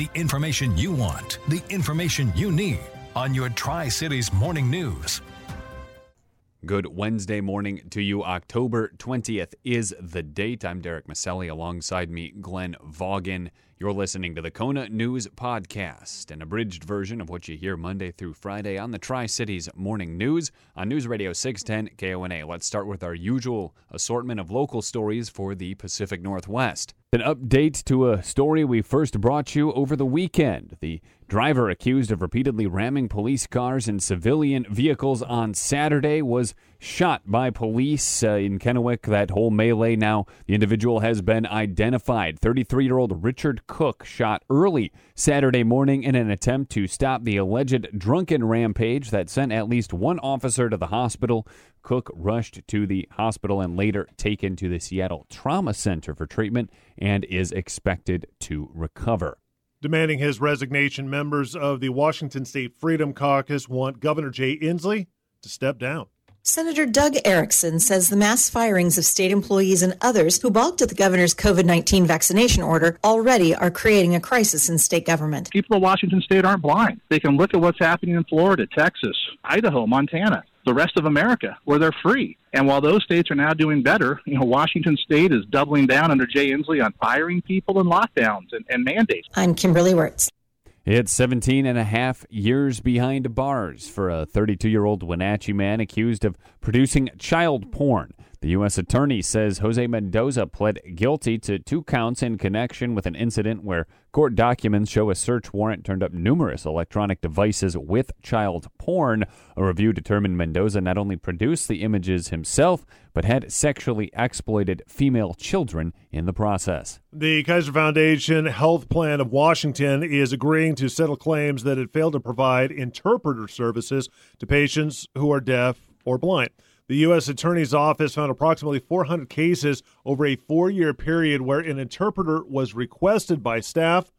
The information you want, the information you need on your Tri Cities Morning News. Good Wednesday morning to you. October 20th is the date. I'm Derek Maselli alongside me, Glenn Vaughan. You're listening to the Kona News Podcast, an abridged version of what you hear Monday through Friday on the Tri Cities Morning News on News Radio 610 KONA. Let's start with our usual assortment of local stories for the Pacific Northwest. An update to a story we first brought you over the weekend. The driver accused of repeatedly ramming police cars and civilian vehicles on Saturday was shot by police uh, in Kennewick. That whole melee now, the individual has been identified. 33 year old Richard Cook shot early Saturday morning in an attempt to stop the alleged drunken rampage that sent at least one officer to the hospital. Cook rushed to the hospital and later taken to the Seattle Trauma Center for treatment and is expected to recover. Demanding his resignation, members of the Washington State Freedom Caucus want Governor Jay Inslee to step down. Senator Doug Ericksen says the mass firings of state employees and others who balked at the governor's COVID 19 vaccination order already are creating a crisis in state government. People of Washington state aren't blind. They can look at what's happening in Florida, Texas, Idaho, Montana the rest of America where they're free. And while those states are now doing better, you know, Washington state is doubling down under Jay Inslee on firing people and lockdowns and, and mandates. I'm Kimberly Wirtz. It's 17 and a half years behind bars for a 32 year old Wenatchee man accused of producing child porn. The U.S. Attorney says Jose Mendoza pled guilty to two counts in connection with an incident where court documents show a search warrant turned up numerous electronic devices with child porn. A review determined Mendoza not only produced the images himself, but had sexually exploited female children in the process. The Kaiser Foundation Health Plan of Washington is agreeing to settle claims that it failed to provide interpreter services to patients who are deaf or blind. The U.S. Attorney's Office found approximately 400 cases over a four year period where an interpreter was requested by staff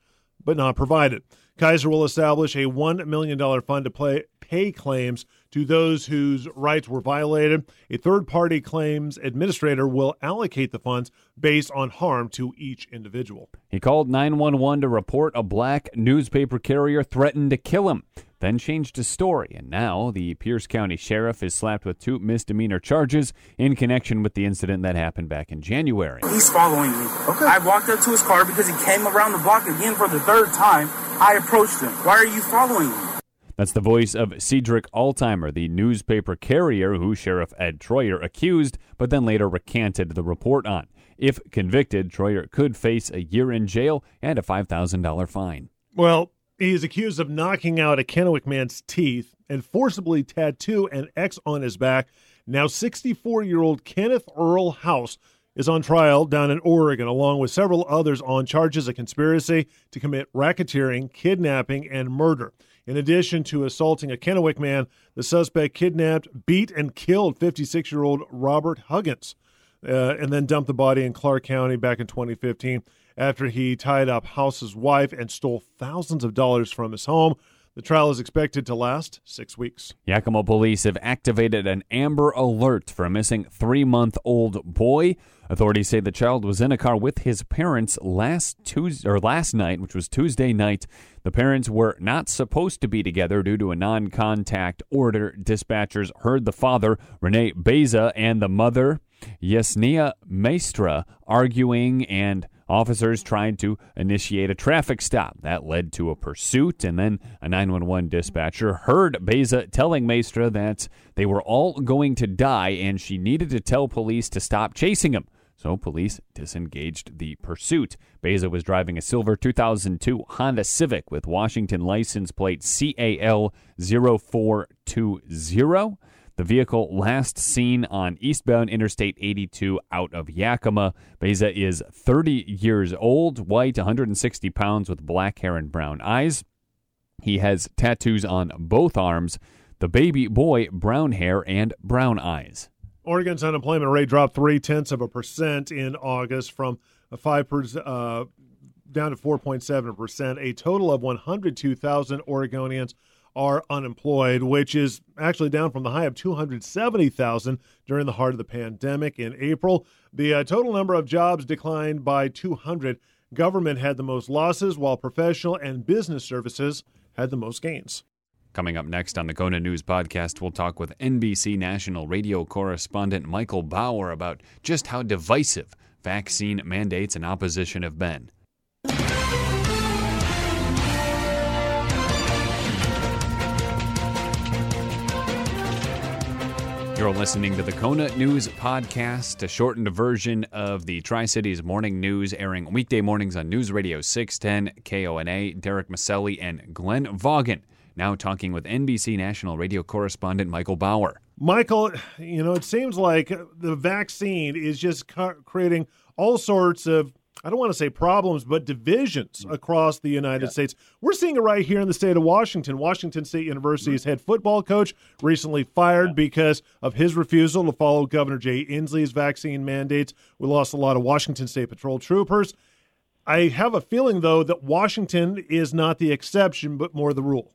but not provided. Kaiser will establish a $1 million fund to play, pay claims to those whose rights were violated. A third party claims administrator will allocate the funds based on harm to each individual. He called 911 to report a black newspaper carrier threatened to kill him then changed his story, and now the Pierce County Sheriff is slapped with two misdemeanor charges in connection with the incident that happened back in January. He's following me. Okay. I walked up to his car because he came around the block again for the third time. I approached him. Why are you following me? That's the voice of Sedrick Altheimer, the newspaper carrier who Sheriff Ed Troyer accused, but then later recanted the report on. If convicted, Troyer could face a year in jail and a $5,000 fine. Well, he is accused of knocking out a Kennewick man's teeth and forcibly tattoo an X on his back. Now, 64 year old Kenneth Earl House is on trial down in Oregon, along with several others on charges of conspiracy to commit racketeering, kidnapping, and murder. In addition to assaulting a Kennewick man, the suspect kidnapped, beat, and killed 56 year old Robert Huggins uh, and then dumped the body in Clark County back in 2015 after he tied up House's wife and stole thousands of dollars from his home. The trial is expected to last six weeks. Yakima police have activated an Amber Alert for a missing three month old boy. Authorities say the child was in a car with his parents last Tuesday or last night, which was Tuesday night. The parents were not supposed to be together due to a non contact order. Dispatchers heard the father, Renee Beza, and the mother, Yesenia Maestra, arguing and Officers tried to initiate a traffic stop. That led to a pursuit, and then a 911 dispatcher heard Beza telling Maestra that they were all going to die and she needed to tell police to stop chasing him. So police disengaged the pursuit. Beza was driving a silver 2002 Honda Civic with Washington license plate CAL 0420. The vehicle last seen on eastbound Interstate 82 out of Yakima. Beza is 30 years old, white, 160 pounds, with black hair and brown eyes. He has tattoos on both arms. The baby boy, brown hair and brown eyes. Oregon's unemployment rate dropped three tenths of a percent in August from a five percent uh, down to 4.7 percent. A total of 102,000 Oregonians are unemployed, which is actually down from the high of 270,000 during the heart of the pandemic in April. The uh, total number of jobs declined by 200 government had the most losses, while professional and business services had the most gains. Coming up next on the KONA News Podcast, we'll talk with NBC National Radio correspondent Michael Bower about just how divisive vaccine mandates and opposition have been. You're listening to the KONA News Podcast, a shortened version of the Tri Cities Morning News, airing weekday mornings on News Radio 610 KONA. Derek Maselli and Glenn Vaughan now talking with NBC National Radio correspondent Michael Bower. Michael, you know, it seems like the vaccine is just creating all sorts of I don't want to say problems, but divisions mm. across the United yeah. States. We're seeing it right here in the state of Washington. Washington State University's head football coach recently fired yeah. because of his refusal to follow Governor Jay Inslee's vaccine mandates. We lost a lot of Washington State Patrol troopers. I have a feeling, though, that Washington is not the exception, but more the rule.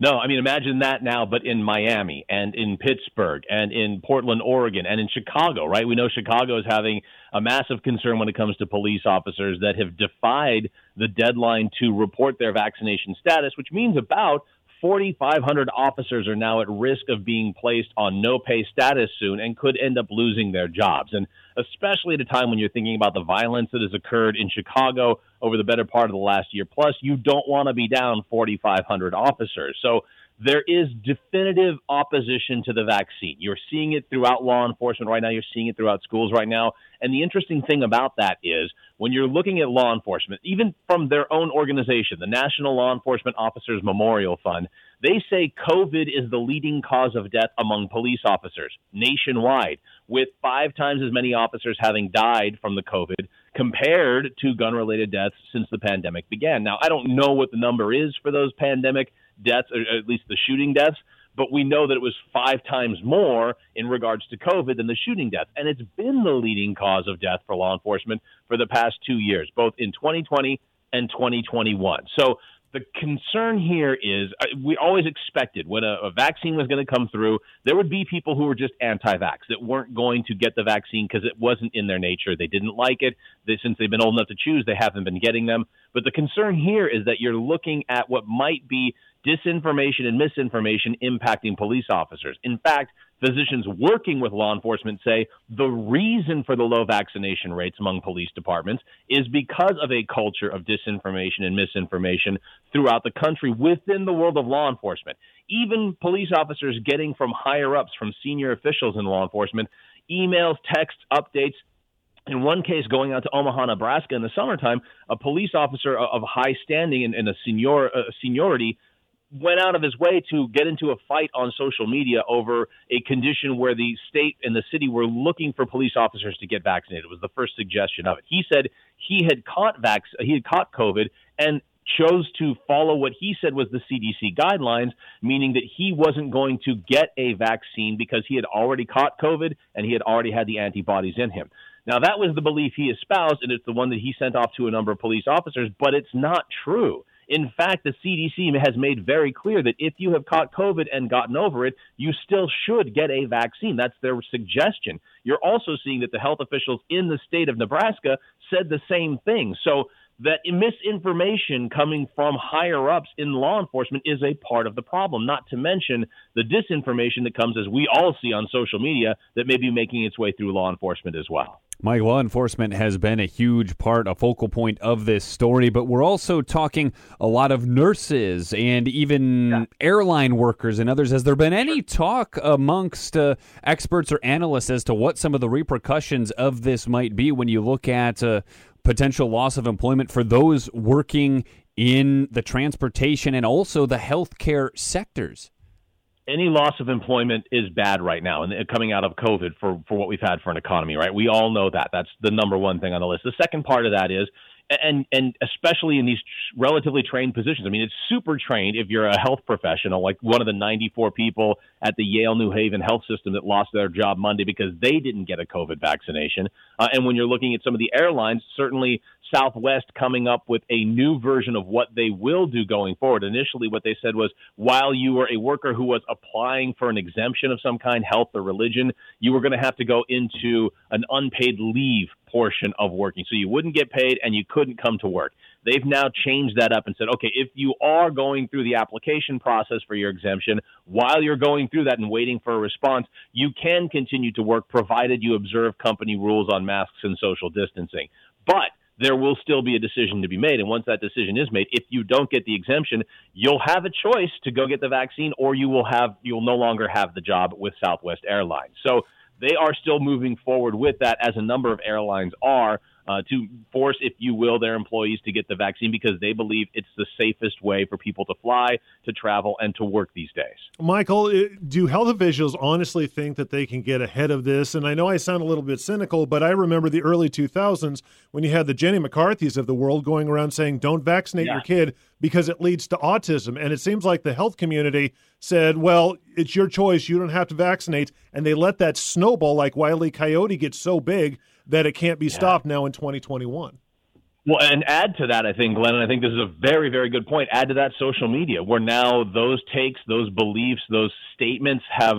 No, I mean, imagine that now, but in Miami and in Pittsburgh and in Portland, Oregon, and in Chicago, right? We know Chicago is having a massive concern when it comes to police officers that have defied the deadline to report their vaccination status, which means about 4,500 officers are now at risk of being placed on no pay status soon and could end up losing their jobs. And especially at a time when you're thinking about the violence that has occurred in Chicago over the better part of the last year plus, you don't want to be down 4,500 officers. So there is definitive opposition to the vaccine. You're seeing it throughout law enforcement right now. You're seeing it throughout schools right now. And the interesting thing about that is when you're looking at law enforcement, even from their own organization, the National Law Enforcement Officers Memorial Fund, they say COVID is the leading cause of death among police officers nationwide, with five times as many officers having died from the COVID compared to gun related deaths since the pandemic began. Now, I don't know what the number is for those pandemic deaths, or at least the shooting deaths, but we know that it was five times more in regards to COVID than the shooting death. And it's been the leading cause of death for law enforcement for the past two years, both in 2020 and 2021. So the concern here is uh, we always expected when a, a vaccine was going to come through, there would be people who were just anti-vax that weren't going to get the vaccine because it wasn't in their nature. They didn't like it. They, since they've been old enough to choose, they haven't been getting them. But the concern here is that you're looking at what might be disinformation and misinformation impacting police officers. In fact, physicians working with law enforcement say the reason for the low vaccination rates among police departments is because of a culture of disinformation and misinformation throughout the country within the world of law enforcement. Even police officers getting from higher ups, from senior officials in law enforcement, emails, texts, updates in one case, going out to Omaha, Nebraska in the summertime, a police officer of high standing and, and a senior uh, seniority went out of his way to get into a fight on social media over a condition where the state and the city were looking for police officers to get vaccinated. It was the first suggestion of it. He said he had caught vax he had caught COVID and chose to follow what he said was the CDC guidelines, meaning that he wasn't going to get a vaccine because he had already caught COVID and he had already had the antibodies in him. Now, that was the belief he espoused, and it's the one that he sent off to a number of police officers, but it's not true. In fact, the CDC has made very clear that if you have caught COVID and gotten over it, you still should get a vaccine. That's their suggestion. You're also seeing that the health officials in the state of Nebraska said the same thing. So that misinformation coming from higher ups in law enforcement is a part of the problem, not to mention the disinformation that comes, as we all see on social media, that may be making its way through law enforcement as well. Mike, law enforcement has been a huge part, a focal point of this story, but we're also talking a lot of nurses and even yeah. airline workers and others. Has there been any talk amongst uh, experts or analysts as to what some of the repercussions of this might be when you look at uh, potential loss of employment for those working in the transportation and also the healthcare sectors? any loss of employment is bad right now and uh, coming out of covid for for what we've had for an economy right? We all know that. That's the number one thing on the list. The second part of that is and and especially in these relatively trained positions. I mean, it's super trained if you're a health professional, like one of the 94 people at the Yale New Haven Health System that lost their job Monday because they didn't get a COVID vaccination. Uh, and when you're looking at some of the airlines, certainly Southwest coming up with a new version of what they will do going forward. Initially, what they said was while you were a worker who was applying for an exemption of some kind, health or religion, you were going to have to go into an unpaid leave portion of working. So you wouldn't get paid and you couldn't come to work. They've now changed that up and said, okay, if you are going through the application process for your exemption, while you're going through that and waiting for a response, you can continue to work provided you observe company rules on masks and social distancing. But there will still be a decision to be made. And once that decision is made, if you don't get the exemption, you'll have a choice to go get the vaccine or you will have you'll no longer have the job with Southwest Airlines. So they are still moving forward with that as a number of airlines are uh, to force, if you will, their employees to get the vaccine because they believe it's the safest way for people to fly, to travel, and to work these days. Michael, do health officials honestly think that they can get ahead of this? And I know I sound a little bit cynical, but I remember the early 2000s when you had the Jenny McCarthy's of the world going around saying, don't vaccinate yeah. your kid because it leads to autism. And it seems like the health community said, well, it's your choice. You don't have to vaccinate. And they let that snowball like Wiley Coyote get so big that it can't be yeah. stopped now in 2021. Well, and add to that, I think, Glenn, and I think this is a very, very good point. Add to that social media, where now those takes, those beliefs, those statements have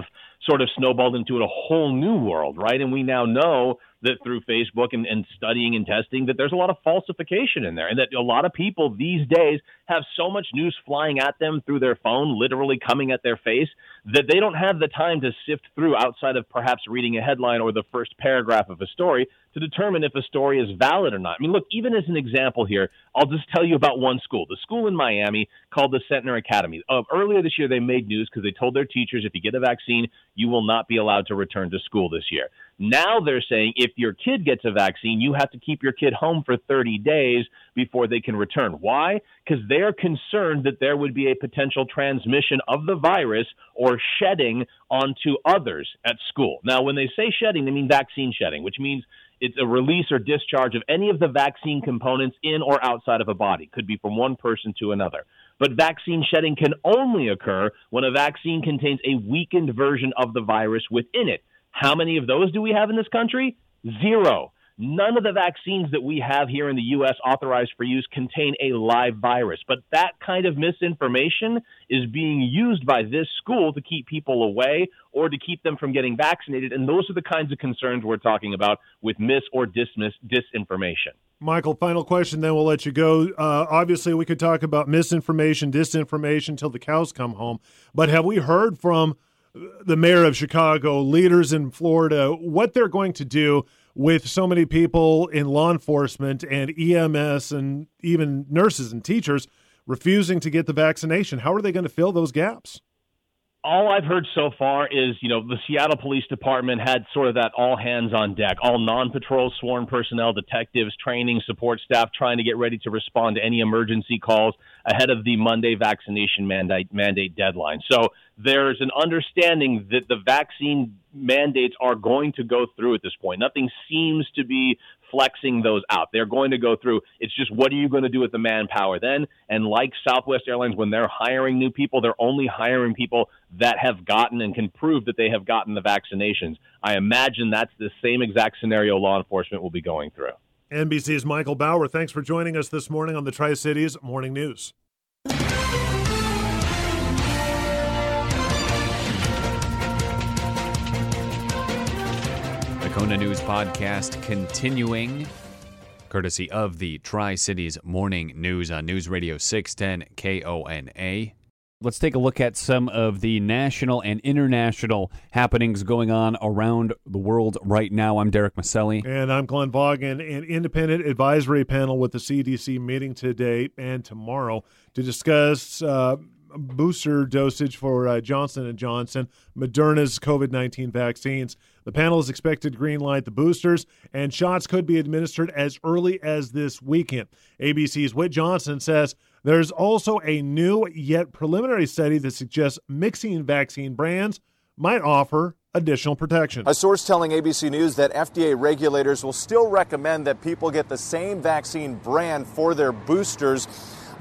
sort of snowballed into a whole new world, right? And we now know that through Facebook and, and studying and testing that there's a lot of falsification in there, and that a lot of people these days have so much news flying at them through their phone, literally coming at their face, that they don't have the time to sift through outside of perhaps reading a headline or the first paragraph of a story to determine if a story is valid or not. I mean, look, even as an example here, I'll just tell you about one school, the school in Miami called the Centner Academy. Uh, earlier this year, they made news because they told their teachers if you get a vaccine, you will not be allowed to return to school this year. Now they're saying if your kid gets a vaccine, you have to keep your kid home for 30 days before they can return. Why? Because they're concerned that there would be a potential transmission of the virus or shedding onto others at school. Now, when they say shedding, they mean vaccine shedding, which means it's a release or discharge of any of the vaccine components in or outside of a body. Could be from one person to another. But vaccine shedding can only occur when a vaccine contains a weakened version of the virus within it. How many of those do we have in this country? Zero. None of the vaccines that we have here in the U.S. authorized for use contain a live virus. But that kind of misinformation is being used by this school to keep people away or to keep them from getting vaccinated. And those are the kinds of concerns we're talking about with mis or dismiss disinformation. Michael, final question, then we'll let you go. Uh, obviously, we could talk about misinformation, disinformation till the cows come home. But have we heard from the mayor of Chicago, leaders in Florida, what they're going to do with so many people in law enforcement and EMS and even nurses and teachers refusing to get the vaccination. How are they going to fill those gaps? all I've heard so far is, you know, the Seattle Police Department had sort of that all hands on deck, all non patrol sworn personnel, detectives, training, support staff trying to get ready to respond to any emergency calls ahead of the Monday vaccination mandate, mandate deadline. So there's an understanding that the vaccine mandates are going to go through at this point. Nothing seems to be flexing those out. They're going to go through. It's just what are you going to do with the manpower then? And like Southwest Airlines, when they're hiring new people, they're only hiring people that have gotten and can prove that they have gotten the vaccinations. I imagine that's the same exact scenario law enforcement will be going through. NBC's Michael Bower, thanks for joining us this morning on the Tri Cities Morning News. The Kona News Podcast continuing, courtesy of the Tri Cities Morning News on News Radio 610 KONA. Let's take a look at some of the national and international happenings going on around the world right now. I'm Derek Maselli. And I'm Glenn Vaughan. An independent advisory panel with the CDC meeting today and tomorrow to discuss. Uh, booster dosage for uh, Johnson & Johnson, Moderna's COVID-19 vaccines. The panel is expected to greenlight the boosters, and shots could be administered as early as this weekend. ABC's Whit Johnson says there's also a new yet preliminary study that suggests mixing vaccine brands might offer additional protection. A source telling ABC News that FDA regulators will still recommend that people get the same vaccine brand for their boosters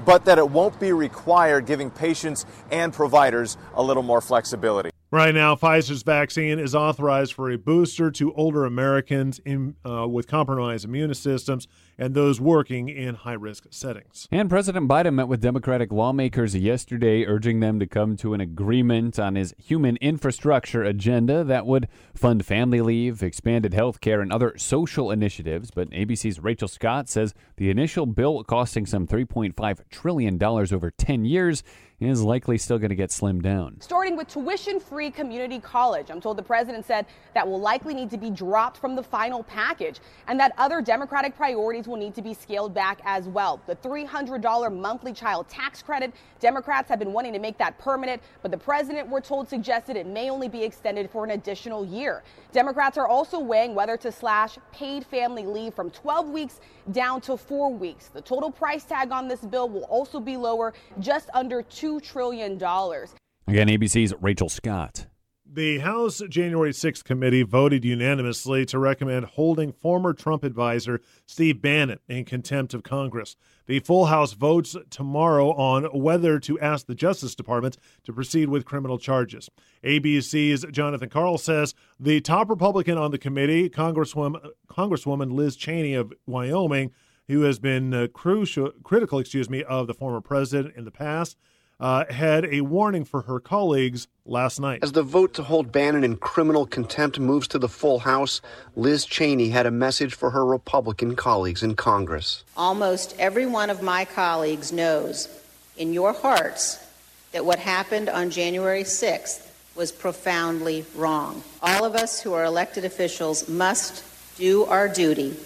but that it won't be required, giving patients and providers a little more flexibility. Right now, Pfizer's vaccine is authorized for a booster to older Americans in, uh, with compromised immune systems and those working in high risk settings. And President Biden met with Democratic lawmakers yesterday, urging them to come to an agreement on his human infrastructure agenda that would fund family leave, expanded health care, and other social initiatives. But ABC's Rachel Scott says the initial bill, costing some $3.5 trillion over 10 years, is likely still going to get slimmed down. Starting with tuition free community college. I'm told the president said that will likely need to be dropped from the final package and that other Democratic priorities will need to be scaled back as well. The $300 monthly child tax credit, Democrats have been wanting to make that permanent, but the president, we're told, suggested it may only be extended for an additional year. Democrats are also weighing whether to slash paid family leave from 12 weeks down to four weeks. The total price tag on this bill will also be lower, just under $2 trillion. Again, ABC's Rachel Scott. The House January 6th committee voted unanimously to recommend holding former Trump advisor Steve Bannon in contempt of Congress. The full House votes tomorrow on whether to ask the Justice Department to proceed with criminal charges. ABC's Jonathan Karl says the top Republican on the committee, Congresswoman, Congresswoman Liz Cheney of Wyoming, who has been uh, crucial, critical, excuse me, of the former president in the past, uh, had a warning for her colleagues last night. As the vote to hold Bannon in criminal contempt moves to the full House, Liz Cheney had a message for her Republican colleagues in Congress. Almost every one of my colleagues knows in your hearts that what happened on January 6th was profoundly wrong. All of us who are elected officials must do our duty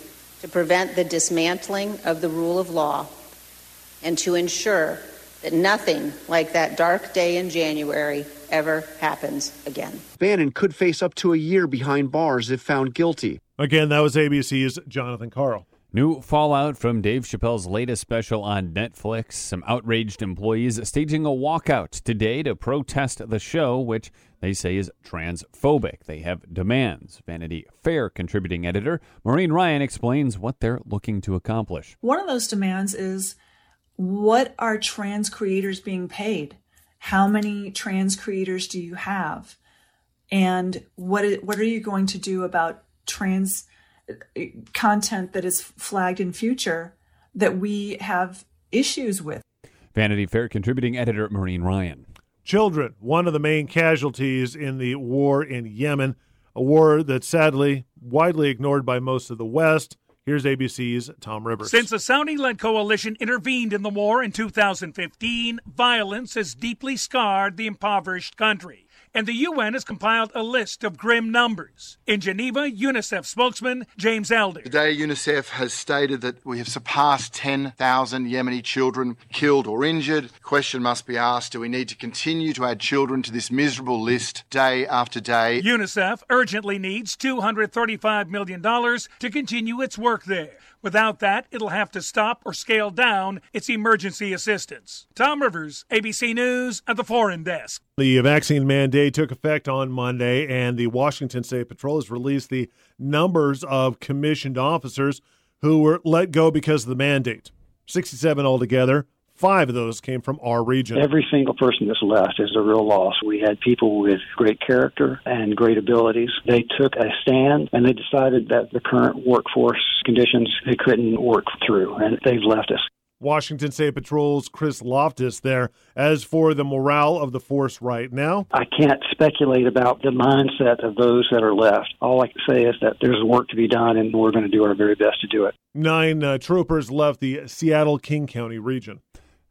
to prevent the dismantling of the rule of law and to ensure that nothing like that dark day in January ever happens again. Bannon could face up to a year behind bars if found guilty. Again, that was ABC's Jonathan Karl. New fallout from Dave Chappelle's latest special on Netflix. Some outraged employees staging a walkout today to protest the show, which they say is transphobic. They have demands. Vanity Fair contributing editor Maureen Ryan explains what they're looking to accomplish. One of those demands is what are trans creators being paid? How many trans creators do you have? And what is, what are you going to do about trans uh, content that is flagged in future that we have issues with? Vanity Fair contributing editor Maureen Ryan. Children, one of the main casualties in the war in Yemen, a war that sadly widely ignored by most of the West. Here's ABC's Tom Rivers. Since the Saudi led coalition intervened in the war in 2015, violence has deeply scarred the impoverished country and the UN has compiled a list of grim numbers. In Geneva, UNICEF spokesman James Elder. Today, UNICEF has stated that we have surpassed 10,000 Yemeni children killed or injured. The question must be asked do we need to continue to add children to this miserable list day after day? UNICEF urgently needs $235 million to continue its work there. Without that, it'll have to stop or scale down its emergency assistance. Tom Rivers, ABC News at the Foreign Desk. The vaccine mandate took effect on Monday, and the Washington State Patrol has released the numbers of commissioned officers who were let go because of the mandate 67 altogether. Five of those came from our region. Every single person that's left is a real loss. We had people with great character and great abilities. They took a stand and they decided that the current workforce conditions they couldn't work through, and they've left us. Washington State Patrol's Chris Loftus there. As for the morale of the force right now, I can't speculate about the mindset of those that are left. All I can say is that there's work to be done, and we're going to do our very best to do it. Nine uh, troopers left the Seattle King County region.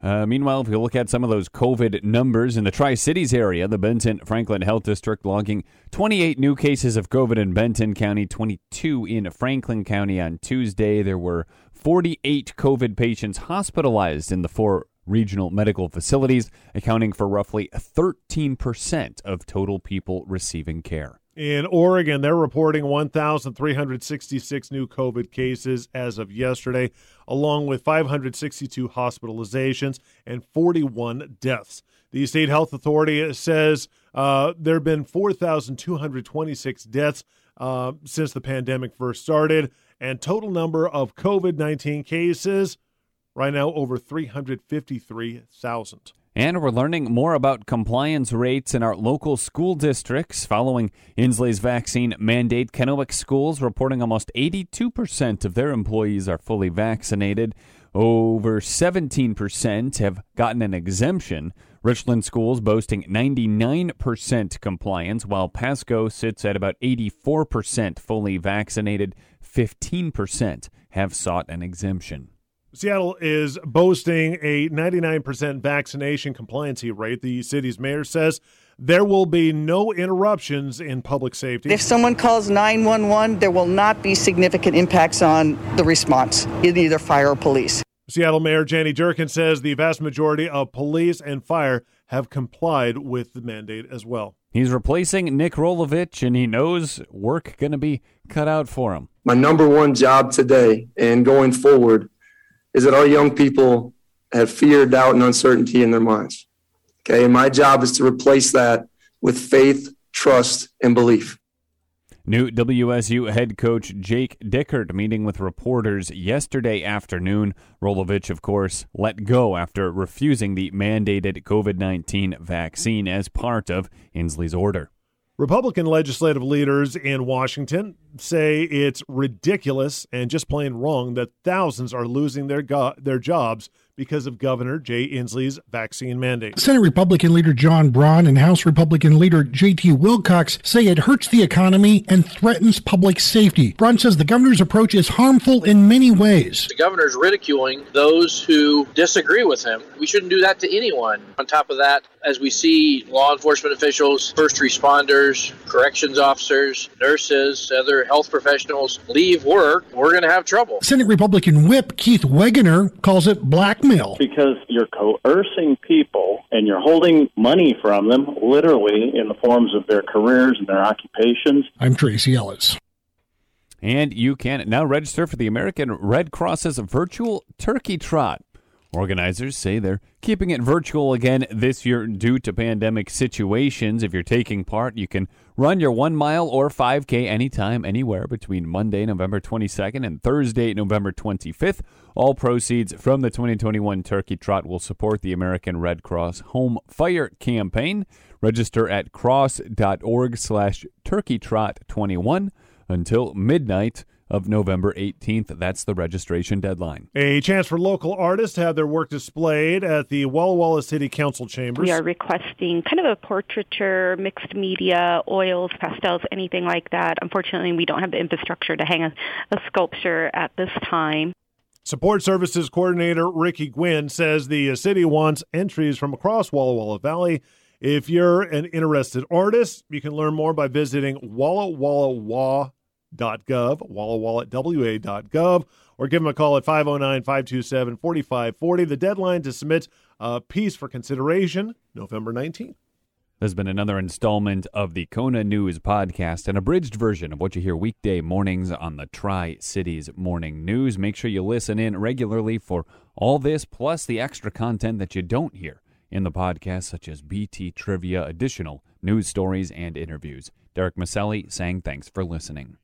Uh, meanwhile, if you look at some of those COVID numbers in the Tri Cities area, the Benton Franklin Health District logging 28 new cases of COVID in Benton County, 22 in Franklin County on Tuesday. There were 48 COVID patients hospitalized in the four regional medical facilities, accounting for roughly 13% of total people receiving care. In Oregon, they're reporting 1,366 new COVID cases as of yesterday, along with 562 hospitalizations and 41 deaths. The state health authority says uh, there have been 4,226 deaths uh, since the pandemic first started, and total number of COVID 19 cases right now over 353,000. And we're learning more about compliance rates in our local school districts following Inslee's vaccine mandate. Kennewick schools reporting almost 82% of their employees are fully vaccinated. Over 17% have gotten an exemption. Richland schools boasting 99% compliance, while Pasco sits at about 84% fully vaccinated. 15% have sought an exemption. Seattle is boasting a 99% vaccination compliance rate. The city's mayor says there will be no interruptions in public safety. If someone calls 911, there will not be significant impacts on the response in either fire or police. Seattle Mayor Jenny Durkan says the vast majority of police and fire have complied with the mandate as well. He's replacing Nick Rolovich, and he knows work going to be cut out for him. My number one job today and going forward is that our young people have fear, doubt, and uncertainty in their minds. Okay. And my job is to replace that with faith, trust, and belief. New WSU head coach Jake Dickert meeting with reporters yesterday afternoon. Rolovich, of course, let go after refusing the mandated COVID 19 vaccine as part of Inslee's order. Republican legislative leaders in Washington say it's ridiculous and just plain wrong that thousands are losing their go- their jobs because of Governor Jay Inslee's vaccine mandate. Senate Republican leader John Braun and House Republican leader J.T. Wilcox say it hurts the economy and threatens public safety. Braun says the governor's approach is harmful in many ways. The governor's ridiculing those who disagree with him. We shouldn't do that to anyone. On top of that, as we see law enforcement officials, first responders, corrections officers, nurses, other health professionals leave work, we're going to have trouble. Senate Republican whip Keith Wagoner calls it blackmail. Because you're coercing people and you're holding money from them, literally, in the forms of their careers and their occupations. I'm Tracy Ellis. And you can now register for the American Red Cross's virtual turkey trot. Organizers say they're keeping it virtual again this year due to pandemic situations. If you're taking part, you can run your one mile or 5K anytime, anywhere between Monday, November 22nd and Thursday, November 25th. All proceeds from the 2021 Turkey Trot will support the American Red Cross Home Fire Campaign. Register at cross.org slash turkeytrot21 until midnight of November 18th. That's the registration deadline. A chance for local artists to have their work displayed at the Walla Walla City Council chambers. We are requesting kind of a portraiture, mixed media, oils, pastels, anything like that. Unfortunately, we don't have the infrastructure to hang a, a sculpture at this time. Support Services Coordinator Ricky Gwynn says the city wants entries from across Walla Walla Valley. If you're an interested artist, you can learn more by visiting Walla Walla Wah gov, Walla Walla WA.gov, or give them a call at 509 527 4540. The deadline to submit a piece for consideration, November 19th. There's been another installment of the Kona News podcast, an abridged version of what you hear weekday mornings on the Tri Cities Morning News. Make sure you listen in regularly for all this, plus the extra content that you don't hear in the podcast, such as BT trivia, additional news stories, and interviews. Derek Maselli saying thanks for listening.